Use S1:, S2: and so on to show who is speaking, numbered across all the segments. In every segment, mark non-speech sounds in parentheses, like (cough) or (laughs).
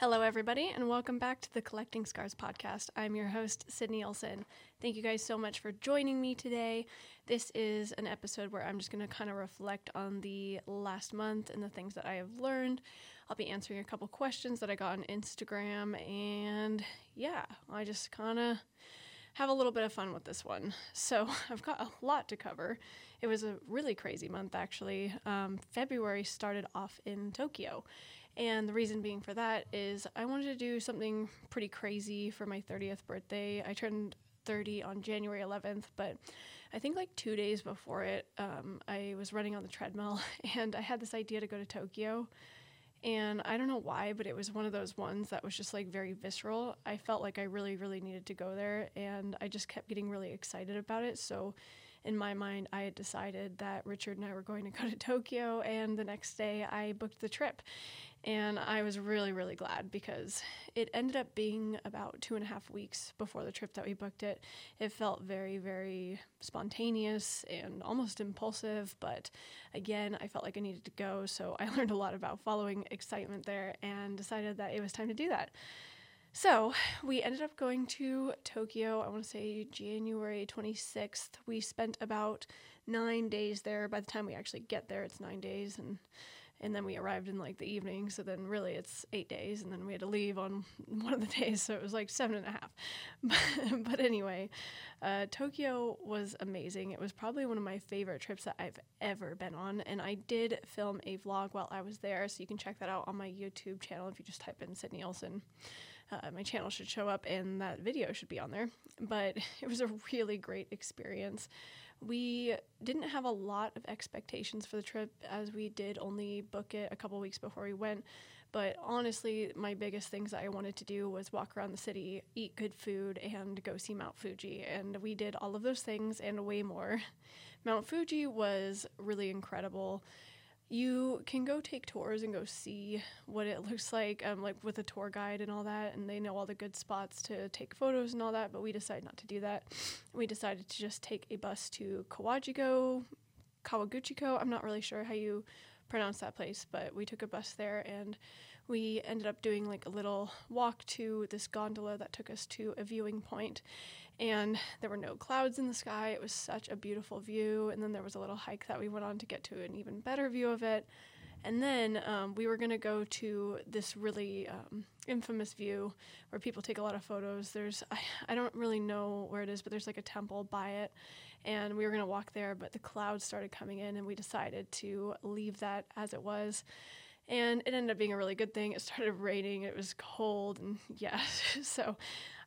S1: Hello, everybody, and welcome back to the Collecting Scars podcast. I'm your host, Sydney Olson. Thank you guys so much for joining me today. This is an episode where I'm just going to kind of reflect on the last month and the things that I have learned. I'll be answering a couple questions that I got on Instagram, and yeah, I just kind of have a little bit of fun with this one. So, (laughs) I've got a lot to cover. It was a really crazy month, actually. Um, February started off in Tokyo. And the reason being for that is I wanted to do something pretty crazy for my 30th birthday. I turned 30 on January 11th, but I think like two days before it, um, I was running on the treadmill (laughs) and I had this idea to go to Tokyo. And I don't know why, but it was one of those ones that was just like very visceral. I felt like I really, really needed to go there, and I just kept getting really excited about it. So, in my mind, I had decided that Richard and I were going to go to (laughs) Tokyo, and the next day I booked the trip. And I was really, really glad because it ended up being about two and a half weeks before the trip that we booked it. It felt very, very spontaneous and almost impulsive, but again, I felt like I needed to go. So (laughs) I learned a lot about following excitement there and decided that it was time to do that. So we ended up going to Tokyo, I want to say January 26th. We spent about nine days there. By the time we actually get there, it's nine days. And and then we arrived in like the evening so then really it's eight days and then we had to leave on (laughs) one of the days so it was like seven and a half. (laughs) But, anyway uh, tokyo was amazing. It was probably one of my favorite trips that i've ever been on and i did film a vlog while i was there so you can check that out on my youtube channel if you just type in sydney olson uh, my channel should show up and that video should be on there. But (laughs) it was a really great experience we didn't have a lot of expectations for the trip as we did only book it a couple weeks before we went. But honestly, my biggest things that I wanted to do was walk around the city, eat good food, and go see Mount Fuji. And we did all of those things and way more. (laughs) Mount Fuji was really incredible you can go take tours and go see what it (laughs) looks like, um, like with a tour guide and all that, and they know all the good spots to take photos and all that. But we decided not to do that. We decided to just take a bus to Kawajigo, Kawaguchiko. I'm not really sure how you pronounce that place, but we took a bus there and we ended up doing like a little walk to this gondola that took us to a viewing point and there were no clouds in the sky. It was such a beautiful view. And then there was a little hike that we went on to get to an even better view of it. And then um, we were going to go to this really um, infamous view where people take a lot of photos. There's, I, I don't really know where it is, but there's like a temple by it. And we were going to walk there, but the clouds started coming in, and we decided to leave that as it was. And it ended up being a really good thing. It started raining, it was cold, and (laughs) yeah, (laughs) so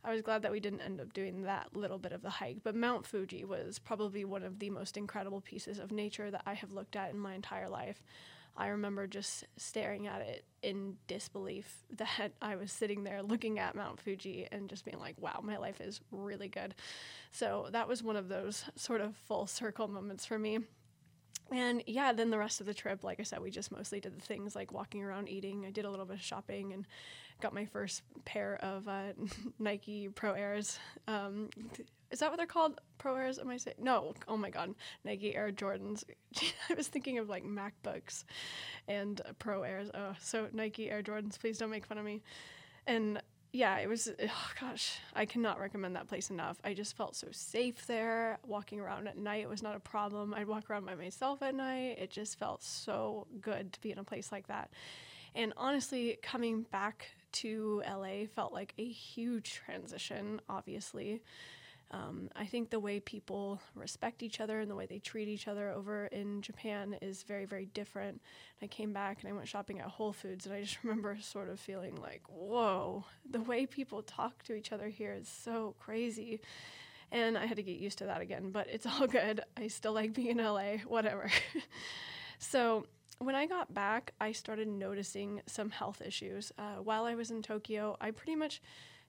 S1: I was glad that we didn't end up doing that little bit of the hike. But Mount Fuji was probably one of the most incredible pieces of nature that I have looked at in my entire life. I remember just staring at it in disbelief (laughs) that I was sitting there looking at Mount Fuji and just being like, wow, my life is really good. So that was one of those sort of full circle moments for me. And yeah, then the rest of the trip, like I said, we just mostly did the things like walking around, eating. I did a little bit of shopping and got my first pair of uh, (laughs) Nike Pro Airs. Um, is that what they're called? Pro Airs? Am I saying? No. Oh my God. Nike Air Jordans. (laughs) I was thinking of like MacBooks and Pro Airs. Oh, so Nike Air Jordans. Please don't make fun of me. And yeah, it was, oh gosh, I cannot recommend that place enough. I just felt so safe there. Walking around at night was not a problem. I'd walk around by myself at night. It just felt so good to be in a place like that. And honestly, coming back to LA felt like a huge transition, obviously. Um, I think the way people respect each other and the way they treat each other over in Japan is very, very different. I came back and I went shopping at Whole Foods, and I just (laughs) remember sort of feeling like, whoa, the way people talk to each other here is so crazy. And I had to get used to that again, but it's all (laughs) good. I still like being in LA, whatever. (laughs) so, when I got back, I started noticing some health issues. Uh, while I was in Tokyo, I pretty much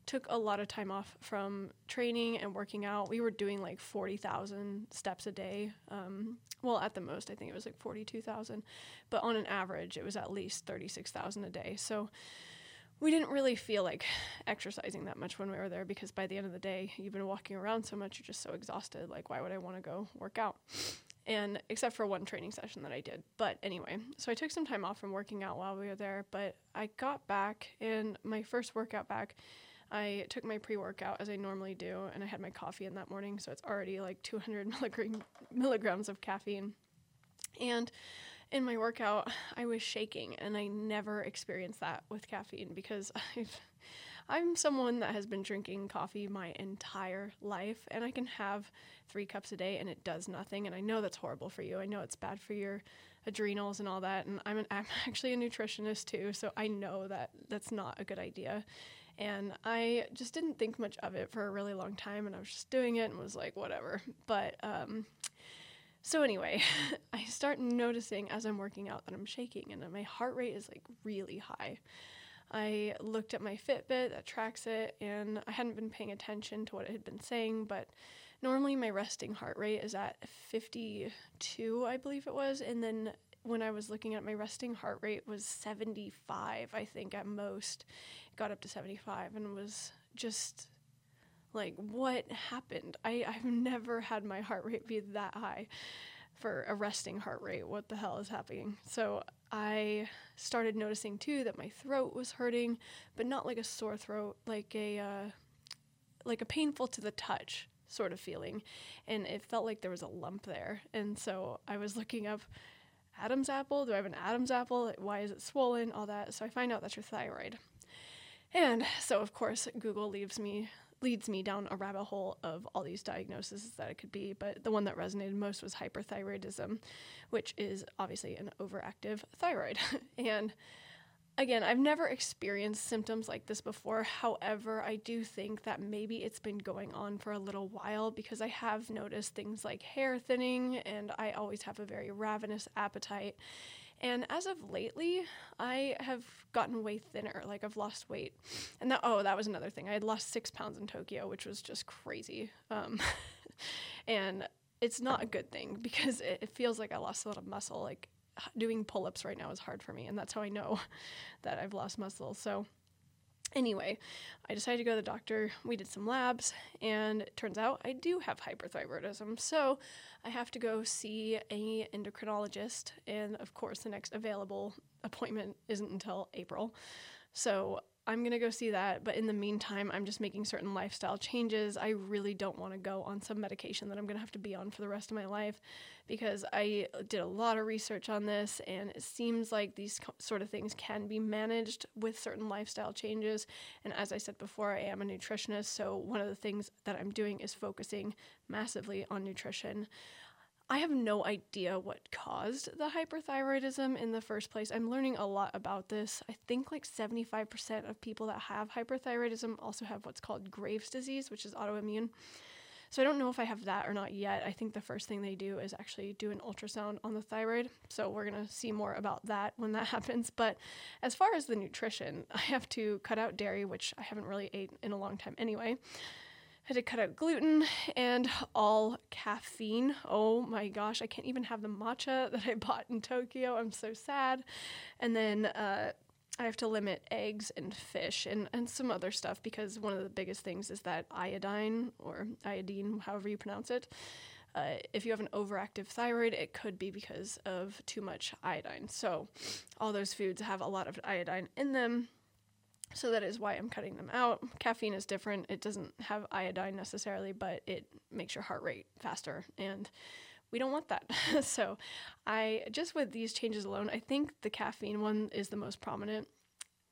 S1: took a lot of time off from training and working out. We were doing like 40,000 steps a day. Um, well, at the most, I think it was like 42,000. But on an average, it was at least 36,000 a day. So we didn't really feel like exercising that much when we were there because by the end of the day, you've been walking around so much, you're just so exhausted. Like, why would I want to go work out? and except for one training session that I did. But anyway, so I took some time off from working out while we were there, but I got back and my first workout back, I took my pre-workout as I normally do and I had my coffee in that morning, so it's already like 200 (laughs) milligram, milligrams of caffeine. And in my workout, I was shaking and I never experienced that with caffeine because (laughs) I've I'm someone that has been drinking coffee my entire life, and I can have three cups a day and it does nothing. And I know that's horrible for you. I know it's bad for your adrenals and all that. And I'm, an, (laughs) I'm actually a nutritionist too, so I know that that's not a good idea. And I just didn't think much of it for a really long time, and I was just doing it and was like, whatever. But, um, so anyway, (laughs) I start noticing as I'm working out that I'm shaking and my heart rate is like really high. I looked at my Fitbit that tracks it, and I hadn't been paying attention to what it had been saying, but normally my resting heart rate is at 52, I believe it was, and then when I was looking at my resting heart rate was 75, I think at most. It got up to 75 and was just like what happened? I I've never had my heart rate be that high for a resting heart rate. What the hell is happening? So I started noticing too that my throat was hurting, but not like a sore throat, like a uh, like a painful to the touch sort of feeling, and it felt like there was a lump there. And so I was looking up Adam's apple. Do I have an Adam's apple? Why is it swollen? All that. So I find out that's your thyroid. And so, of course, Google leaves me leads me down a rabbit hole of all these diagnoses that it could be, but the one that resonated most was hyperthyroidism, which is obviously an overactive thyroid. (laughs) and again, I've never experienced symptoms like this before. However, I do think that maybe it's been going on for a little while because I have noticed things like hair thinning and I always have a very ravenous appetite. And as of lately, I have gotten way thinner. Like I've lost weight, and that oh, that was another thing. I had lost six pounds in Tokyo, which was just crazy. Um, (laughs) and it's not a good thing because it, it feels like I lost a lot of muscle. Like doing pull-ups right now is hard for me, and that's how I know (laughs) that I've lost muscle. So Anyway, I decided to go to the doctor. We did some labs, and it turns out I do have hyperthyroidism. So I have to go see a endocrinologist, and of course, the next available appointment isn't until April. So I'm going to go see that, but in the meantime, I'm just making certain lifestyle changes. I really don't want to go on some medication that I'm going to have to be on for the rest of my life because I did a lot of research on this and it seems like these sort of things can be managed with certain lifestyle changes. And as I said before, I am a nutritionist, so one of the things that I'm doing is focusing massively on nutrition. I have no idea what caused the hyperthyroidism in the first place. I'm learning a lot about this. I think like 75% of people that have hyperthyroidism also have what's called Graves' disease, which is autoimmune. So I don't know if I have that or not yet. I think the first thing they do is actually do an ultrasound on the thyroid. So we're going to see more about that when that (laughs) happens. But as far as the nutrition, I have to cut out dairy, which I haven't really ate in a long time anyway had to cut out gluten and all caffeine. Oh my gosh, I can't even have the matcha (laughs) that I bought in Tokyo. I'm so sad. And then uh, I have to limit eggs and fish and, and some other stuff because one of the biggest things is that iodine or iodine, however you pronounce it. Uh, if you have an overactive thyroid, it could be because of too much iodine. So, all those foods have a lot of iodine in them so that is why I'm cutting them out. Caffeine is different. It doesn't have iodine necessarily, but it makes your heart rate faster and we don't want that. (laughs) so, I just with these changes alone, I think the caffeine one is the most prominent.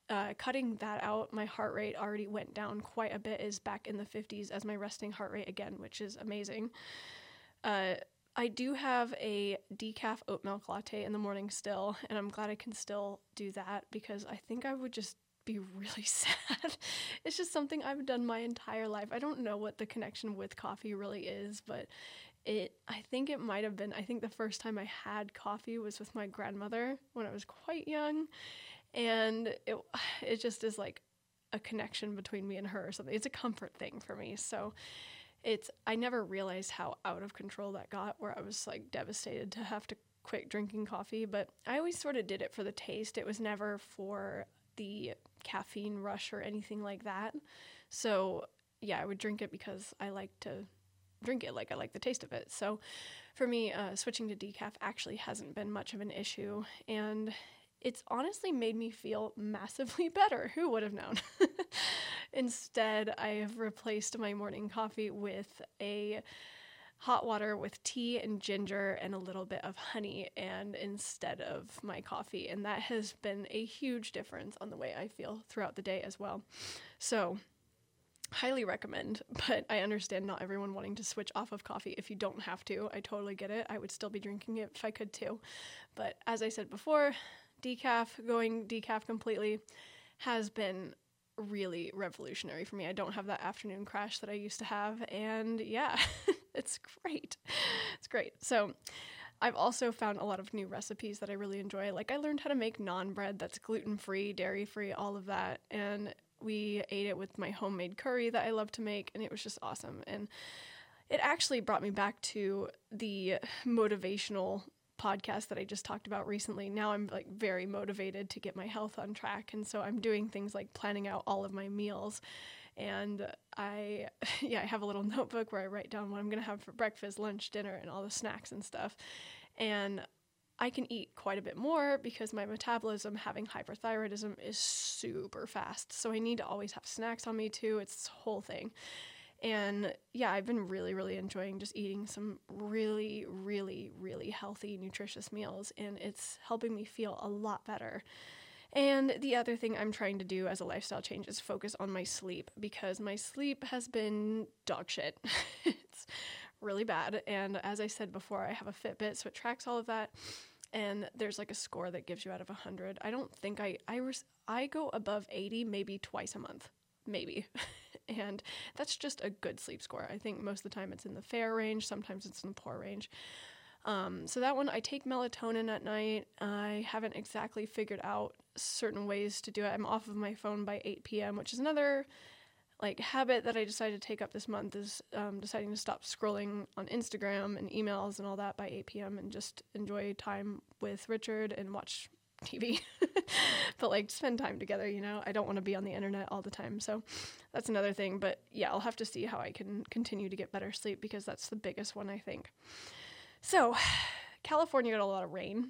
S1: Uh, cutting that out, my heart rate already went down quite a bit, is back in the 50s as my resting heart rate again, which is amazing. Uh, I do have a decaf oat milk latte in the morning still, and I'm glad I can still do that because I think I would just be really (laughs) sad. it's just something I've done my entire life. I don't know what the connection with coffee really is, but it I think it might have been I think the first time I had coffee was with my grandmother when I was quite young and it (sighs) it just is like a connection between me and her or something. It's a comfort thing for me. So it's I never realized how out of control that got where I was like devastated to have to quit drinking coffee, but I always sort of did it for the taste. It was never for the caffeine rush or anything like that. So, yeah, I would drink it because I like to drink it. Like I like the taste of it. So for me, uh, switching to decaf actually hasn't been much of an issue. And it's honestly made me feel massively (laughs) better. Who would have known? (laughs) Instead, I have replaced my morning coffee with a hot water with tea and ginger and a little bit of honey and instead of my coffee and that has been a huge difference on the way I feel throughout the day as well. So, highly recommend, (laughs) but I understand not everyone wanting to switch off of coffee if you don't have to. I totally get it. I would still be drinking it if I could too. But as I said before, decaf, going decaf completely has been really revolutionary for me. I don't have that afternoon crash that I used to have. And yeah, (laughs) (laughs) it's great. It's great. So, I've also found a lot of new recipes that I really enjoy. Like, I learned how to make naan bread that's gluten free, dairy free, all of that. And we ate it with my homemade curry that I love to make, and it was just awesome. And it actually brought me back to the motivational podcast that I just talked about recently. Now I'm like very motivated to get my health on track. And so I'm doing things like planning out all of my meals. And I, (laughs) yeah, I have a little (laughs) notebook where I write down what I'm going to have for breakfast, lunch, dinner, and all the snacks and stuff. And I can eat quite a bit more because my metabolism, having hyperthyroidism, is super fast. So I need to always have snacks on me too. It's this whole thing. And yeah, I've been really, really enjoying just eating some really, really, really healthy, nutritious meals, and it's helping me feel a lot better. And the other thing I'm trying to do as a lifestyle change is focus on my sleep because my sleep has been dog shit. (laughs) it's really bad. And as I said before, I have a Fitbit, so it tracks all of that. And there's like a score that gives you out of 100. I don't think I I res- I go above 80 maybe twice a month. Maybe. (laughs) and that's just a good sleep score. I think most of the time it's in the fair range, sometimes it's in the poor range. Um, so that one, I take melatonin at night. I haven't exactly figured out certain ways to do it. I'm off of my phone by 8 p.m., which is another like habit that I decided to take up this month is um, deciding to stop scrolling on Instagram and emails and all that by 8 p.m. and just enjoy time with Richard and watch (laughs) TV, (laughs) but like spend time together, you know. I don't want to be on the internet all the time. So that's another thing. But yeah, I'll have to see how I can continue to get better sleep because that's the biggest one, I think. So, (sighs) California got a lot of rain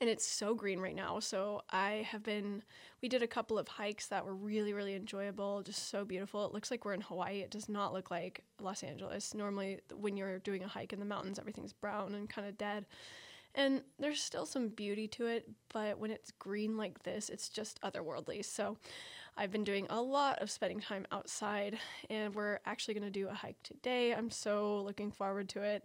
S1: and it's so green right now. So, I have been, we did a couple of hikes that were really, really enjoyable, just so beautiful. It looks like we're in Hawaii. It does not look like Los Angeles. Normally, when you're doing a hike in the mountains, everything's brown and kind of dead. And there's still some beauty to it, but when it's green like this, it's just otherworldly. So I've been doing a lot of spending time outside, and we're actually going to do a hike today. I'm so looking forward to it.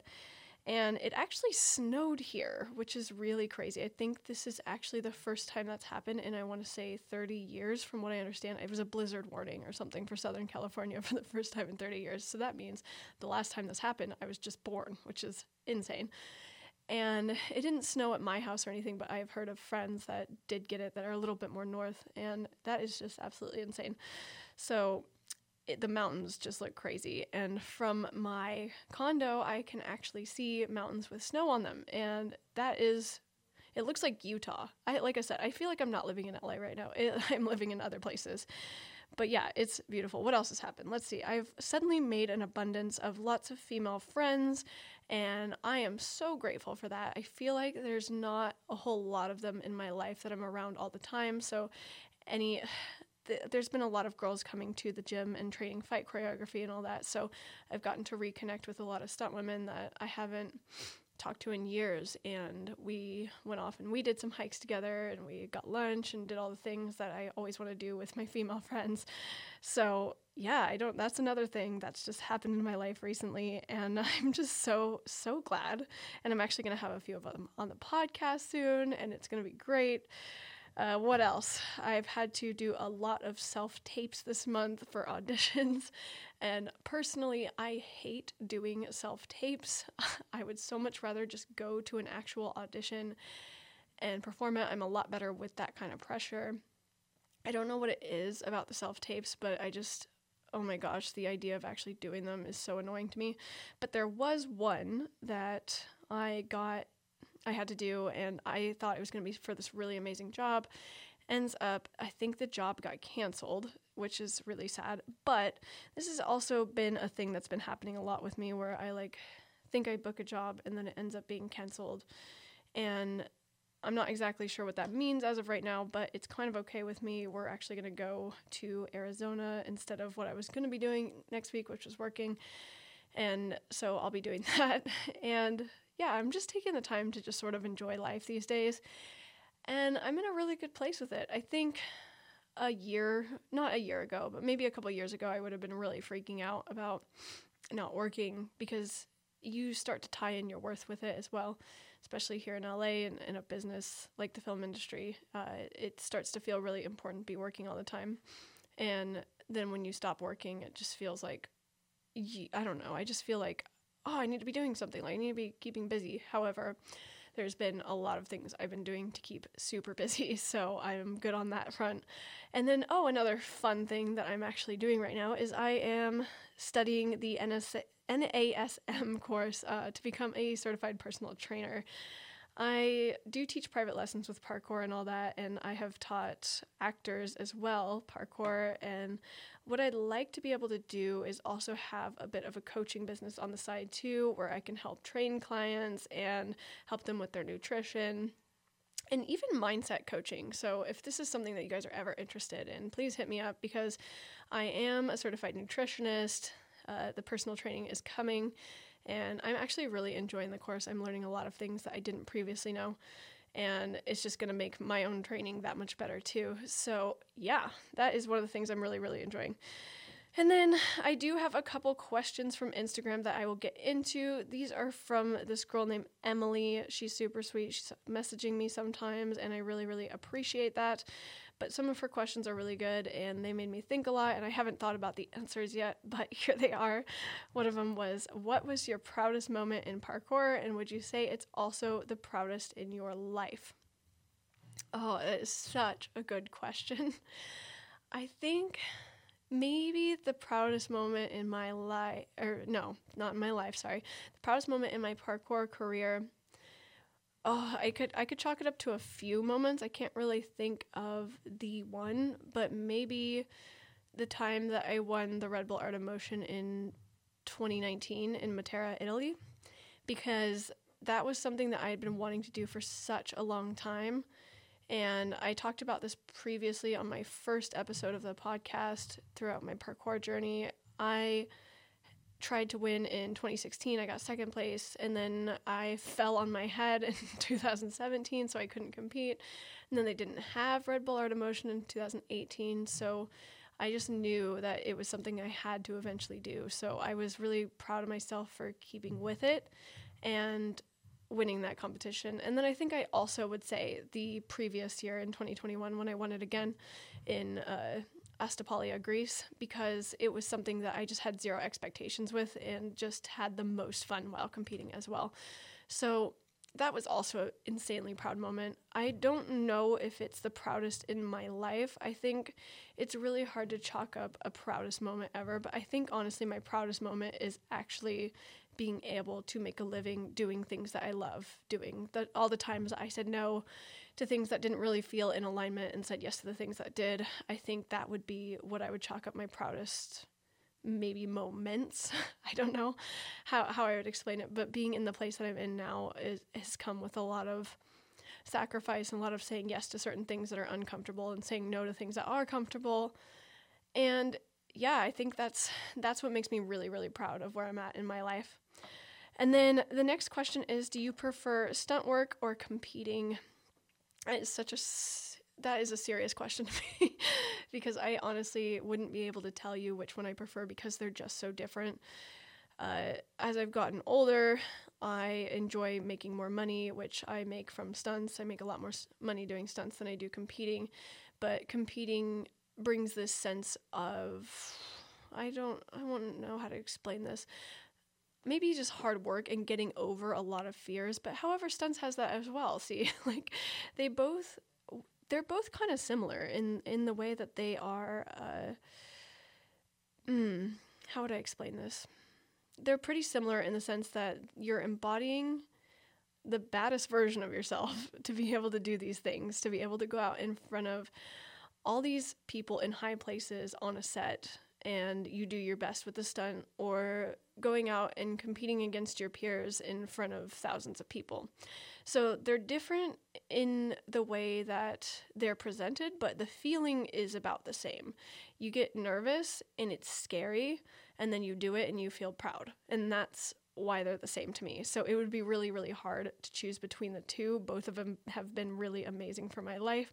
S1: And it actually snowed here, which is really crazy. I think this is actually the first time that's happened in, I want to say, 30 years, from what I understand. It was a blizzard warning or something for Southern California (laughs) for the first time in 30 years. So that means the last time this happened, I was just born, which is insane. And it didn't snow at my house or anything, but I've heard of friends that did get it that are a little bit more north, and that is just absolutely insane. So it, the mountains just look crazy. And from my condo, I can actually see mountains with snow on them, and that is. It looks like Utah. I like I said, I feel like I'm not living in LA right now. It, (laughs) I'm living in other places. But yeah, it's beautiful. What else has happened? Let's see. I've suddenly made an abundance of lots of female friends and I am so grateful for that. I feel like there's not a whole lot of them in my life that I'm around all the time. So, any. Th- there's been a lot of girls coming to the gym and training fight choreography and all that. So I've gotten to reconnect with a lot of stunt women that I haven't talked to in years and we went off and we did some hikes together and we got lunch and did all the things that I always want to do with my female (laughs) friends. So, yeah, I don't that's another thing that's just happened in my life recently and (laughs) I'm just so so glad and I'm actually going to have a few of them on the podcast soon and it's going to be great. Uh, what else? I've had to do a lot of self tapes this month for (laughs) auditions, and personally, I hate doing self tapes. (laughs) I would so much rather just go to an actual audition and perform it. I'm a lot better with that kind of pressure. I don't know what it is about the self tapes, but I just, oh my gosh, the idea of actually doing them is so annoying to me. But there was one that I got, I had to do, and I thought it was going to be for this really amazing job. ends up, I think the job got canceled, which is really sad. But this has also been a thing that's been happening a lot with me where I like think I book a job and then it ends up being canceled. And I'm not exactly sure what that means as of right now, but it's kind of okay with me. We're actually going to go to Arizona instead of what I was going to be doing next week, which was working. And so I'll be doing (laughs) that. And yeah, I'm just taking the time to just sort of enjoy life these days. And I'm in a really good place with it. I think a year, not a year ago, but maybe a couple years ago, I would have been really freaking out about not working because you start to tie in your worth with it as well, especially here in LA and in a business like the film industry. Uh, it starts to feel really important to be working all the time. And then when you stop working, it just feels like, I don't know, I just feel like, oh, I need to be doing something. Like I need to be keeping busy. However, there's been a lot of things I've been doing to keep super busy, (laughs) so I'm good on that front. And then, oh, another fun thing that I'm actually doing right now is I am studying the NSA, NASM (laughs) course uh, to become a certified personal trainer. I do teach private lessons with parkour and all that, and I have taught actors as well parkour. And what I'd like to be able to do is also have a bit of a coaching business on the side too, where I can help train clients and help them with their nutrition and even mindset coaching. So, if this is something that you guys are ever interested in, please hit me up because I am a certified nutritionist. Uh, the personal training is coming and I'm actually really enjoying the course. I'm learning a lot of things that I didn't previously know. And it's just going to make my own training that much better too. So, yeah, that is one of the things I'm really, really enjoying. And then I do have a couple questions from Instagram that I will get into. These are from this girl named Emily. She's super sweet. She's messaging me sometimes, and I really, really appreciate that. But some of her questions are really good and they made me think a lot, and I haven't thought about the answers yet, (laughs) but here they are. One of them was What was your proudest moment in parkour, and would you say it's also the proudest in your life? Oh, it is such a good question. (laughs) I think maybe the proudest moment in my life, or no, not in my life, sorry. The proudest moment in my parkour career oh, I could I could chalk it up to a few moments. I can't really think of the one, but maybe the time that I won the Red Bull Art of Motion in 2019 in Matera, Italy, because that was something that I had been wanting to do for such a long time. And I talked about this previously on my first episode of the podcast throughout my parkour journey. I tried to win in 2016. I got second place, and then I fell on my head (laughs) in 2017, so I couldn't compete. And then they didn't have Red Bull Art of Motion in 2018, so I just knew that it was something I had to eventually do. So I was really proud of myself for keeping with it and winning that competition. And then I think I also would say the previous year in 2021 when I won it again in uh, Astypalaia, Greece, because it was something that I just had zero expectations with and just had the most fun while competing as well. So that was also an insanely proud moment. I don't know if it's the proudest in my life. I think it's really hard to chalk up a proudest moment ever, but I think honestly, my proudest moment is actually being able to make a living doing things that I love doing. That all the times I said no to things that didn't really feel in alignment and said yes to the things that did, I think that would be what I would chalk up my proudest maybe moments. (laughs) I don't know how, how I would explain it, but being in the place that I'm in now is, has come with a lot of sacrifice and a lot of saying yes to certain things that are uncomfortable and saying no to things that are comfortable. And yeah, I think that's that's what makes me really really proud of where I'm at in my life. And then the next question is do you prefer stunt work or competing? It's such a that is a serious question (laughs) to me because I honestly wouldn't be able to tell you which one I prefer because they're just so different. Uh, as I've gotten older, I enjoy making more money, which I make from stunts. I make a lot more money doing stunts than I do competing, but competing brings this sense of I don't I won't know how to explain this maybe just hard work and getting over a lot of fears. But however, stunts has that as well. (laughs) See, like they both they're both kind of similar in in the way that they are. Uh, mm, how would I explain this? They're pretty similar in the sense that you're embodying the baddest version of yourself (laughs) to be able to do these things, to be able to go out in front of all these people in high places on a set and you do your best with the stunt or going out and competing against your peers in front of thousands of people. So they're different in the way that they're presented, but the feeling is about the same. You get nervous and it's scary, and then you do it and you feel proud. And that's why they're the same to me. So it would be really, really hard to choose between the two. Both of them have been really amazing for my life.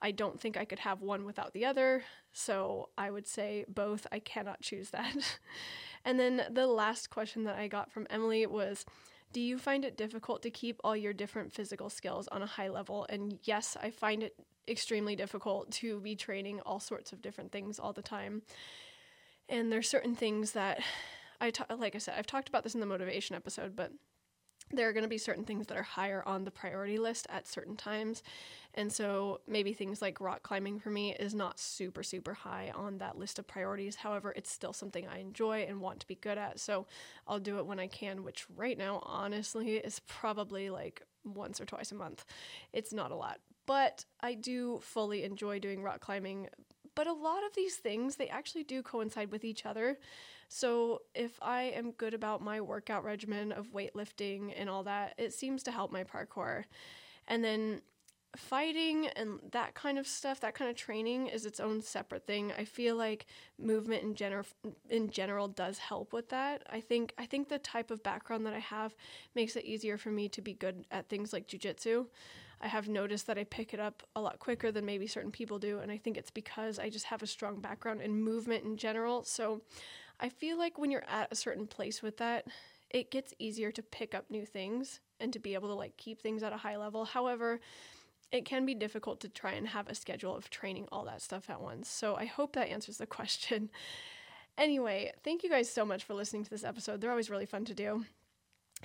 S1: I don't think I could have one without the other. So I would say both. I cannot choose that. (laughs) and then the last question that I got from Emily was Do you find it difficult to keep all your different physical skills on a high level? And yes, I find it extremely difficult to be training all sorts of different things all the time. And there's certain things that I ta- like I said, I've talked about this in the motivation episode, but there are going to be certain things that are higher on the priority list at certain times. And so maybe things like rock climbing for me is not super, super high on that list of priorities. However, it's still something I enjoy and want to be good at. So I'll do it when I can, which right now, honestly, is probably like once or twice a month. It's not a lot. But I do fully enjoy doing rock climbing. But a lot of these things, they actually do coincide with each other. So, if I am good about my workout regimen of weightlifting and all that, it seems to help my parkour. And then fighting and that kind of stuff, that kind of training is its own separate thing. I feel like movement in general in general does help with that. I think I think the type of background that I have makes it easier for me to be good at things like jujitsu. I have noticed that I pick it up a lot quicker than maybe certain people do, and I think it's because I just have a strong background in movement in general. So I feel like when you're at a certain place with that, it gets easier to pick up new things and to be able to like keep things at a high level. However, it can be difficult to try and have a schedule of training all that stuff at once. So I hope that answers the (laughs) question. Anyway, thank you guys so much for listening to this episode. They're always really fun to do.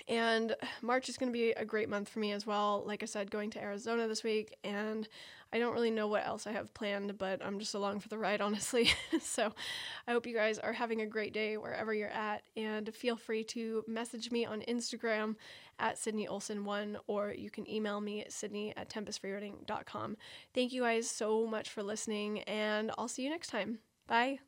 S1: And March is going to be a great month for me as well. Like I said, going to Arizona this week, and I don't really know what else I have planned, but I'm just along for the ride, (laughs) honestly. so I hope you guys are having a great day wherever you're at, and feel free to message me on Instagram at Sydney Olson1, or you can email me at sydney at tempestfreerunning.com. Thank you guys so much for listening, and I'll see you next time. Bye.